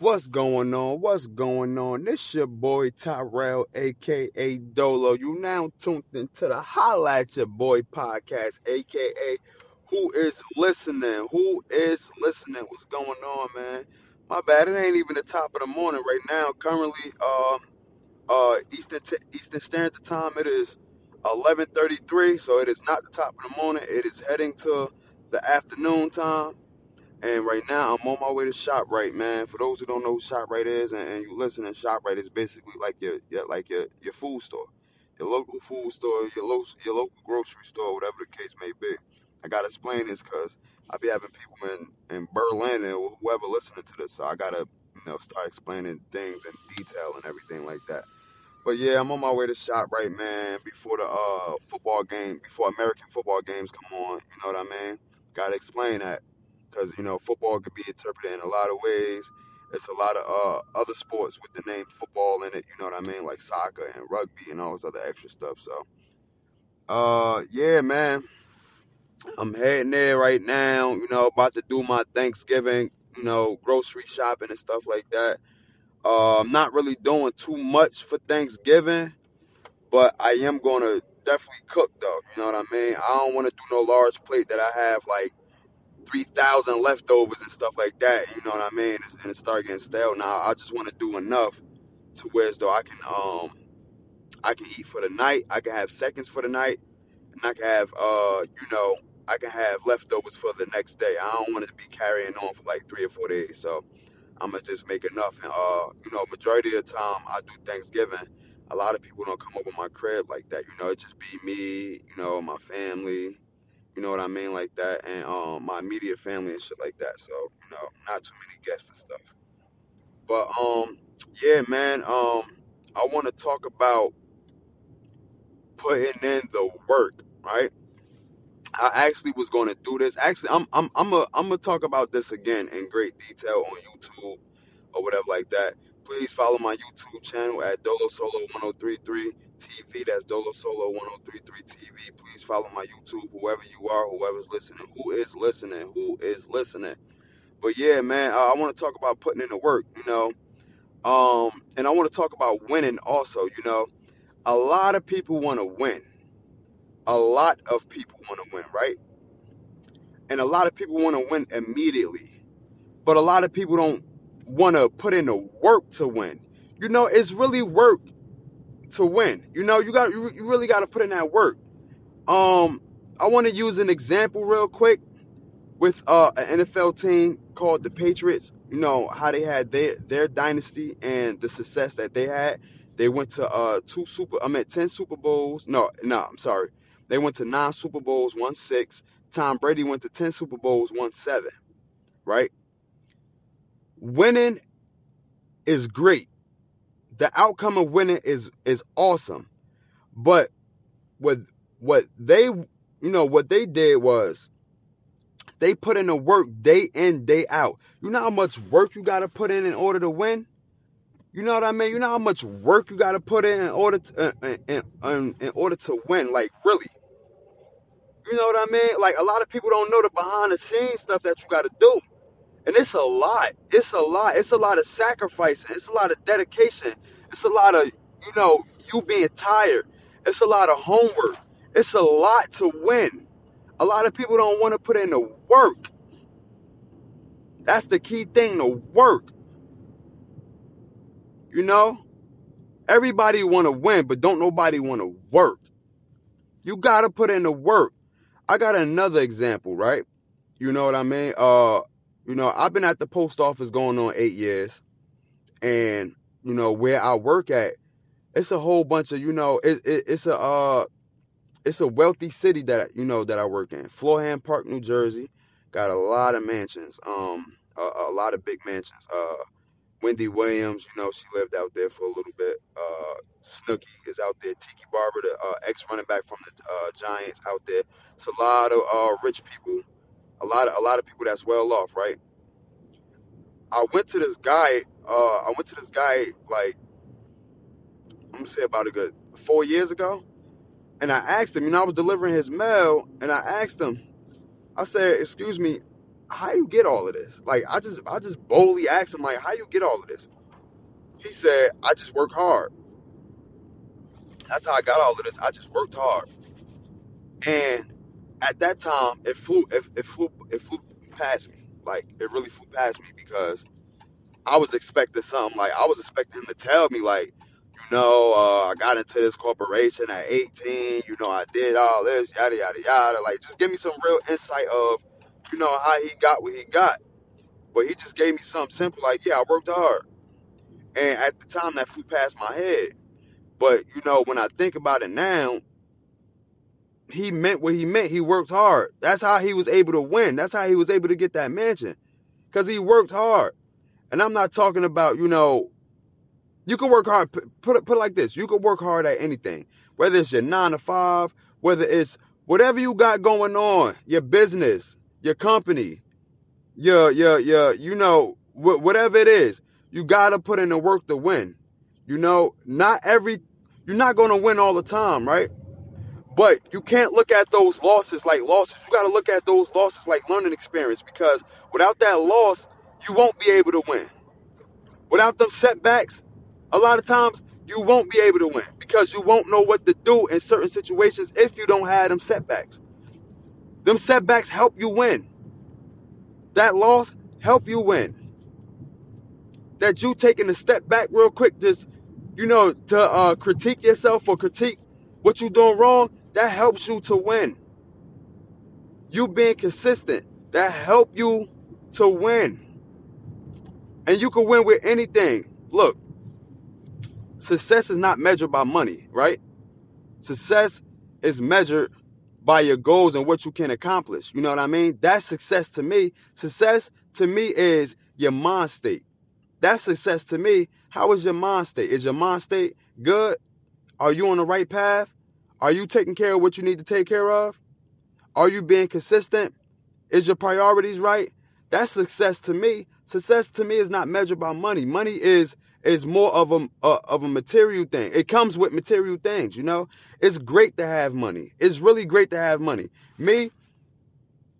What's going on? What's going on? This your boy Tyrell, aka Dolo. You now tuned into the at Your Boy podcast, aka Who is Listening? Who is Listening? What's going on, man? My bad, it ain't even the top of the morning right now. Currently, um, uh, Eastern t- Eastern Standard Time. It is 11:33, so it is not the top of the morning. It is heading to the afternoon time. And right now, I'm on my way to ShopRite, man. For those who don't know ShopRite is, and, and you listen, to ShopRite is basically like your, your like your, your food store, your local food store, your local your local grocery store, whatever the case may be. I gotta explain this because I be having people in in Berlin and whoever listening to this, so I gotta you know start explaining things in detail and everything like that. But yeah, I'm on my way to ShopRite, man. Before the uh football game, before American football games come on, you know what I mean? Gotta explain that because you know football can be interpreted in a lot of ways. It's a lot of uh, other sports with the name football in it. You know what I mean, like soccer and rugby and all this other extra stuff. So, uh, yeah, man, I'm heading there right now. You know, about to do my Thanksgiving, you know, grocery shopping and stuff like that. Uh, I'm not really doing too much for Thanksgiving, but I am gonna definitely cook though. You know what I mean? I don't want to do no large plate that I have like three thousand leftovers and stuff like that. You know what I mean? And it start getting stale. Now I just want to do enough to where as though I can um I can eat for the night. I can have seconds for the night, and I can have uh you know I can have leftovers for the next day. I don't want to be carrying on for like three or four days. So I'm gonna just make enough. And uh you know majority of the time I do Thanksgiving. A lot of people don't come over my crib like that. You know, it just be me. You know, my family you know what I mean, like that, and um, my immediate family and shit like that. So you know, not too many guests and stuff. But um, yeah, man. Um, I want to talk about putting in the work, right? I actually was going to do this. Actually, I'm I'm I'm a, I'm gonna talk about this again in great detail on YouTube or whatever like that. Please follow my YouTube channel at Dolo Solo 1033 TV. That's Dolo Solo 1033 TV. Please follow my YouTube, whoever you are, whoever's listening, who is listening, who is listening. But yeah, man, I, I want to talk about putting in the work, you know. Um, and I want to talk about winning also, you know. A lot of people want to win. A lot of people want to win, right? And a lot of people want to win immediately. But a lot of people don't want to put in the work to win. You know, it's really work to win. You know, you got you, really got to put in that work. Um, I want to use an example real quick with uh, an NFL team called the Patriots. You know how they had their their dynasty and the success that they had. They went to uh two super. I mean, ten Super Bowls. No, no, I'm sorry. They went to nine Super Bowls, won six. Tom Brady went to ten Super Bowls, won seven. Right. Winning is great. The outcome of winning is is awesome. But what what they you know what they did was they put in the work day in day out. You know how much work you got to put in in order to win. You know what I mean? You know how much work you got to put in in order to, uh, in, in, in order to win. Like really, you know what I mean? Like a lot of people don't know the behind the scenes stuff that you got to do, and it's a lot. It's a lot. It's a lot of sacrifice. It's a lot of dedication. It's a lot of you know you being tired. It's a lot of homework. It's a lot to win. A lot of people don't want to put in the work. That's the key thing, the work. You know? Everybody want to win, but don't nobody want to work. You got to put in the work. I got another example, right? You know what I mean? Uh, you know, I've been at the post office going on 8 years. And, you know, where I work at, it's a whole bunch of, you know, it, it, it's a uh it's a wealthy city that you know that I work in. Florham Park, New Jersey, got a lot of mansions. Um, a, a lot of big mansions. Uh, Wendy Williams, you know, she lived out there for a little bit. Uh, Snooki is out there. Tiki Barber, the uh, ex running back from the uh, Giants, out there. It's a lot of uh, rich people, a lot of a lot of people that's well off, right? I went to this guy. Uh, I went to this guy like I'm gonna say about a good four years ago, and I asked him. You know, I was delivering his mail, and I asked him. I said, "Excuse me, how you get all of this? Like I just I just boldly asked him like, how you get all of this? He said, I just work hard. That's how I got all of this. I just worked hard. And at that time, it flew it, it flew it flew past me. Like it really flew past me because I was expecting something like I was expecting him to tell me like, you know, uh, I got into this corporation at 18. You know, I did all this, yada yada yada. Like, just give me some real insight of, you know, how he got what he got. But he just gave me something simple like, yeah, I worked hard. And at the time, that flew past my head. But you know, when I think about it now, he meant what he meant. He worked hard. That's how he was able to win. That's how he was able to get that mansion. Because he worked hard. And I'm not talking about, you know, you can work hard. Put it, put it like this. You can work hard at anything. Whether it's your nine to five, whether it's whatever you got going on, your business, your company, your, your, your, you know, wh- whatever it is, you got to put in the work to win. You know, not every, you're not going to win all the time, right? But you can't look at those losses like losses. You got to look at those losses like learning experience because without that loss, you won't be able to win. Without them setbacks, a lot of times you won't be able to win because you won't know what to do in certain situations if you don't have them setbacks. Them setbacks help you win. That loss help you win. That you taking a step back real quick, just you know, to uh, critique yourself or critique what you're doing wrong, that helps you to win. You being consistent, that help you to win. And you can win with anything. Look, success is not measured by money, right? Success is measured by your goals and what you can accomplish. You know what I mean? That's success to me. Success to me is your mind state. That's success to me. How is your mind state? Is your mind state good? Are you on the right path? Are you taking care of what you need to take care of? Are you being consistent? Is your priorities right? That's success to me. Success to me is not measured by money. Money is is more of a of a material thing. It comes with material things, you know. It's great to have money. It's really great to have money. Me,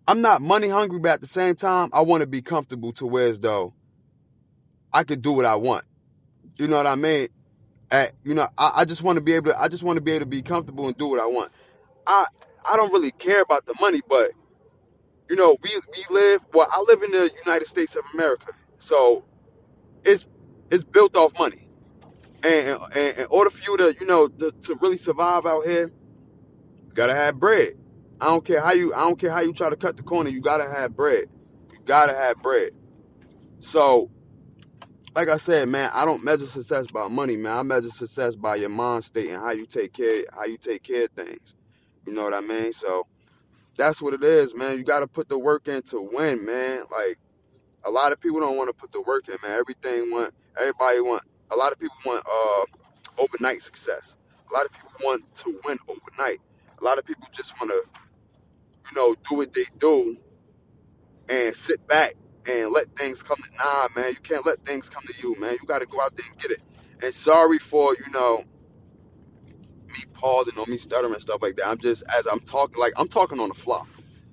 I'm not money hungry, but at the same time, I want to be comfortable to where as though I could do what I want. You know what I mean? At, you know, I, I just want to be able to. I just want to be able to be comfortable and do what I want. I I don't really care about the money, but you know, we we live. Well, I live in the United States of America, so it's it's built off money. And, and in order for you to, you know, to, to really survive out here, you gotta have bread. I don't care how you I don't care how you try to cut the corner, you gotta have bread. You gotta have bread. So like I said, man, I don't measure success by money, man. I measure success by your mind state and how you take care, how you take care of things. You know what I mean? So that's what it is, man. You got to put the work in to win, man. Like a lot of people don't want to put the work in, man. Everything want, everybody want. A lot of people want uh, overnight success. A lot of people want to win overnight. A lot of people just want to, you know, do what they do and sit back and let things come to nah man you can't let things come to you man you got to go out there and get it and sorry for you know me pausing or me stuttering and stuff like that i'm just as i'm talking like i'm talking on the fly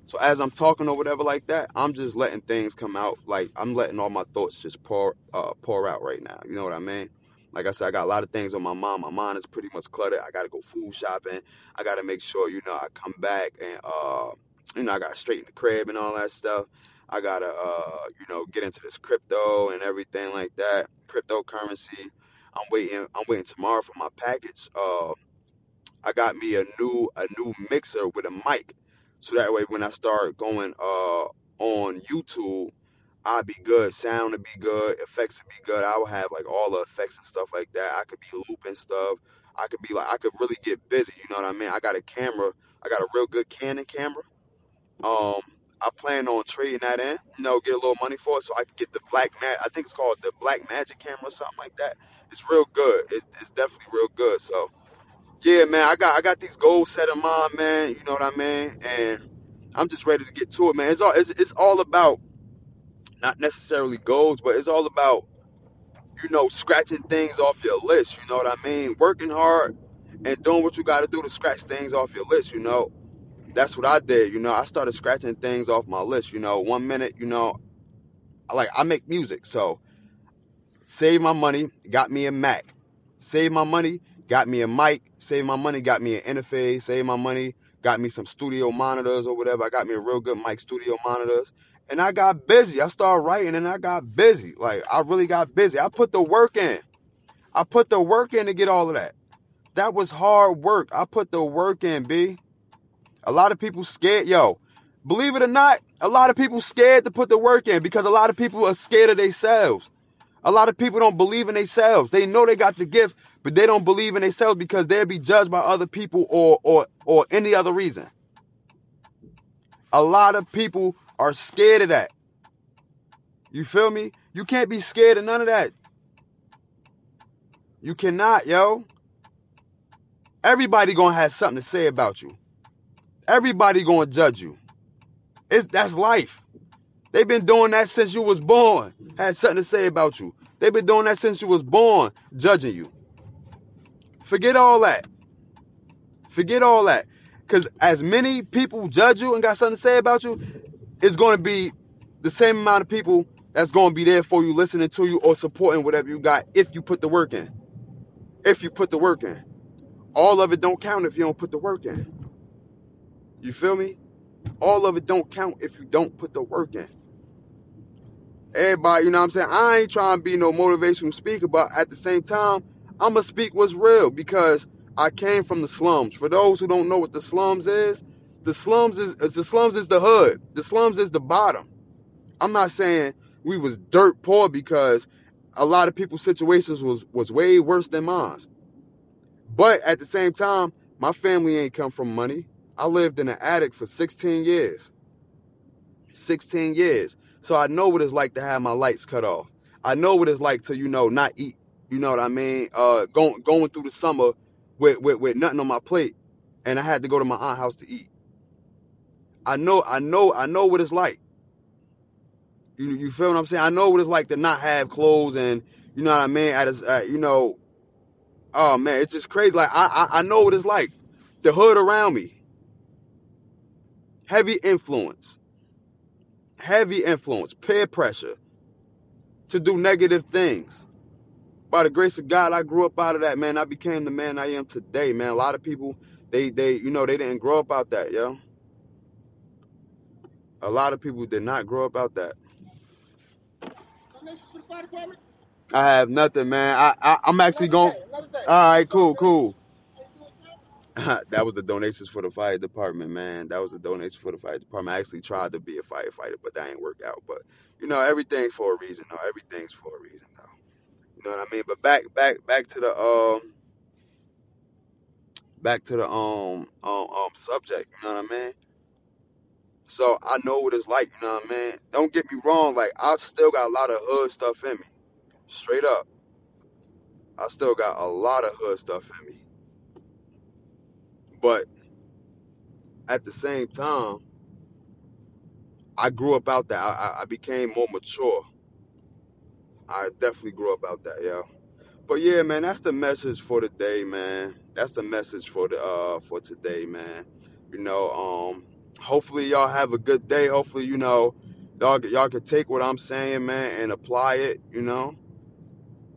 so as i'm talking or whatever like that i'm just letting things come out like i'm letting all my thoughts just pour uh pour out right now you know what i mean like I said, I got a lot of things on my mind. My mind is pretty much cluttered. I gotta go food shopping. I gotta make sure, you know, I come back and uh, you know, I gotta straighten the crib and all that stuff. I gotta, uh, you know, get into this crypto and everything like that, cryptocurrency. I'm waiting. I'm waiting tomorrow for my package. Uh, I got me a new a new mixer with a mic, so that way when I start going uh on YouTube, I'll be good. Sound to be good. Effects to be good. I will have like all the effects and stuff like that. I could be looping stuff. I could be like I could really get busy. You know what I mean? I got a camera. I got a real good Canon camera. Um, I plan on trading that in, you know, get a little money for it so I can get the black mag. I think it's called the Blackmagic camera or something like that. It's real good. It's, it's definitely real good. So yeah, man, I got I got these goals set in mind, man. You know what I mean? And I'm just ready to get to it, man. It's all it's, it's all about not necessarily goals, but it's all about you know scratching things off your list. You know what I mean? Working hard and doing what you got to do to scratch things off your list. You know, that's what I did. You know, I started scratching things off my list. You know, one minute, you know, like I make music, so save my money, got me a Mac. Save my money, got me a mic. Save my money, got me an interface. Save my money, got me some studio monitors or whatever. I got me a real good mic studio monitors. And I got busy. I started writing and I got busy. Like I really got busy. I put the work in. I put the work in to get all of that. That was hard work. I put the work in, B. A lot of people scared, yo. Believe it or not, a lot of people scared to put the work in because a lot of people are scared of themselves. A lot of people don't believe in themselves. They know they got the gift, but they don't believe in themselves because they'll be judged by other people or or or any other reason. A lot of people are scared of that. You feel me? You can't be scared of none of that. You cannot, yo. Everybody gonna have something to say about you. Everybody gonna judge you. It's that's life. They've been doing that since you was born. Had something to say about you. They've been doing that since you was born, judging you. Forget all that. Forget all that. Cause as many people judge you and got something to say about you, it's gonna be the same amount of people that's gonna be there for you, listening to you or supporting whatever you got if you put the work in. If you put the work in. All of it don't count if you don't put the work in. You feel me? All of it don't count if you don't put the work in. Everybody, you know what I'm saying? I ain't trying to be no motivational speaker, but at the same time, I'ma speak what's real because I came from the slums. For those who don't know what the slums is, the slums is the slums is the hood. The slums is the bottom. I'm not saying we was dirt poor because a lot of people's situations was was way worse than mine. But at the same time, my family ain't come from money. I lived in an attic for 16 years. 16 years. So I know what it's like to have my lights cut off. I know what it's like to, you know, not eat. You know what I mean? Uh, going going through the summer with, with, with nothing on my plate, and I had to go to my aunt's house to eat. I know, I know, I know what it's like. You you feel what I'm saying? I know what it's like to not have clothes, and you know what I mean. At a, uh, you know, oh man, it's just crazy. Like I, I I know what it's like. The hood around me, heavy influence, heavy influence, peer pressure to do negative things. By the grace of God, I grew up out of that, man. I became the man I am today, man. A lot of people, they, they, you know, they didn't grow up out that, yo. A lot of people did not grow up out that. I have nothing, man. I, I I'm actually going. All right, cool, cool. that was the donations for the fire department, man. That was the donation for the fire department. I actually tried to be a firefighter, but that ain't work out. But you know, everything's for a reason, though. Everything's for a reason, though. You know what I mean? But back, back, back to the um, back to the um, um, um subject. You know what I mean? So I know what it's like. You know what I mean? Don't get me wrong. Like I still got a lot of hood stuff in me. Straight up, I still got a lot of hood stuff in me. But at the same time, I grew up out that. I, I became more mature. I definitely grew up out that, yeah. But yeah, man, that's the message for the day, man. That's the message for the uh for today, man. You know, um, hopefully y'all have a good day. Hopefully, you know, y'all y'all can take what I'm saying, man, and apply it. You know,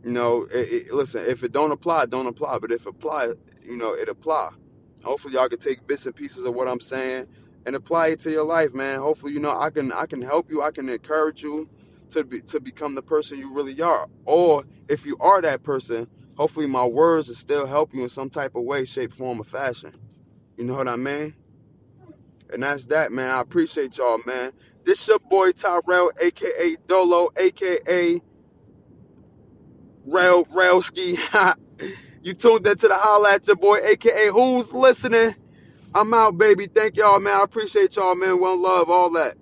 you know. It, it, listen, if it don't apply, don't apply. But if apply, you know, it apply. Hopefully, y'all can take bits and pieces of what I'm saying and apply it to your life, man. Hopefully, you know, I can I can help you. I can encourage you to be to become the person you really are. Or if you are that person, hopefully my words will still help you in some type of way, shape, form, or fashion. You know what I mean? And that's that, man. I appreciate y'all, man. This is your boy Tyrell, aka Dolo, aka Rail Railski. you tuned into the holla at your boy, aka who's listening. I'm out, baby. Thank y'all, man. I appreciate y'all, man. One love, all that.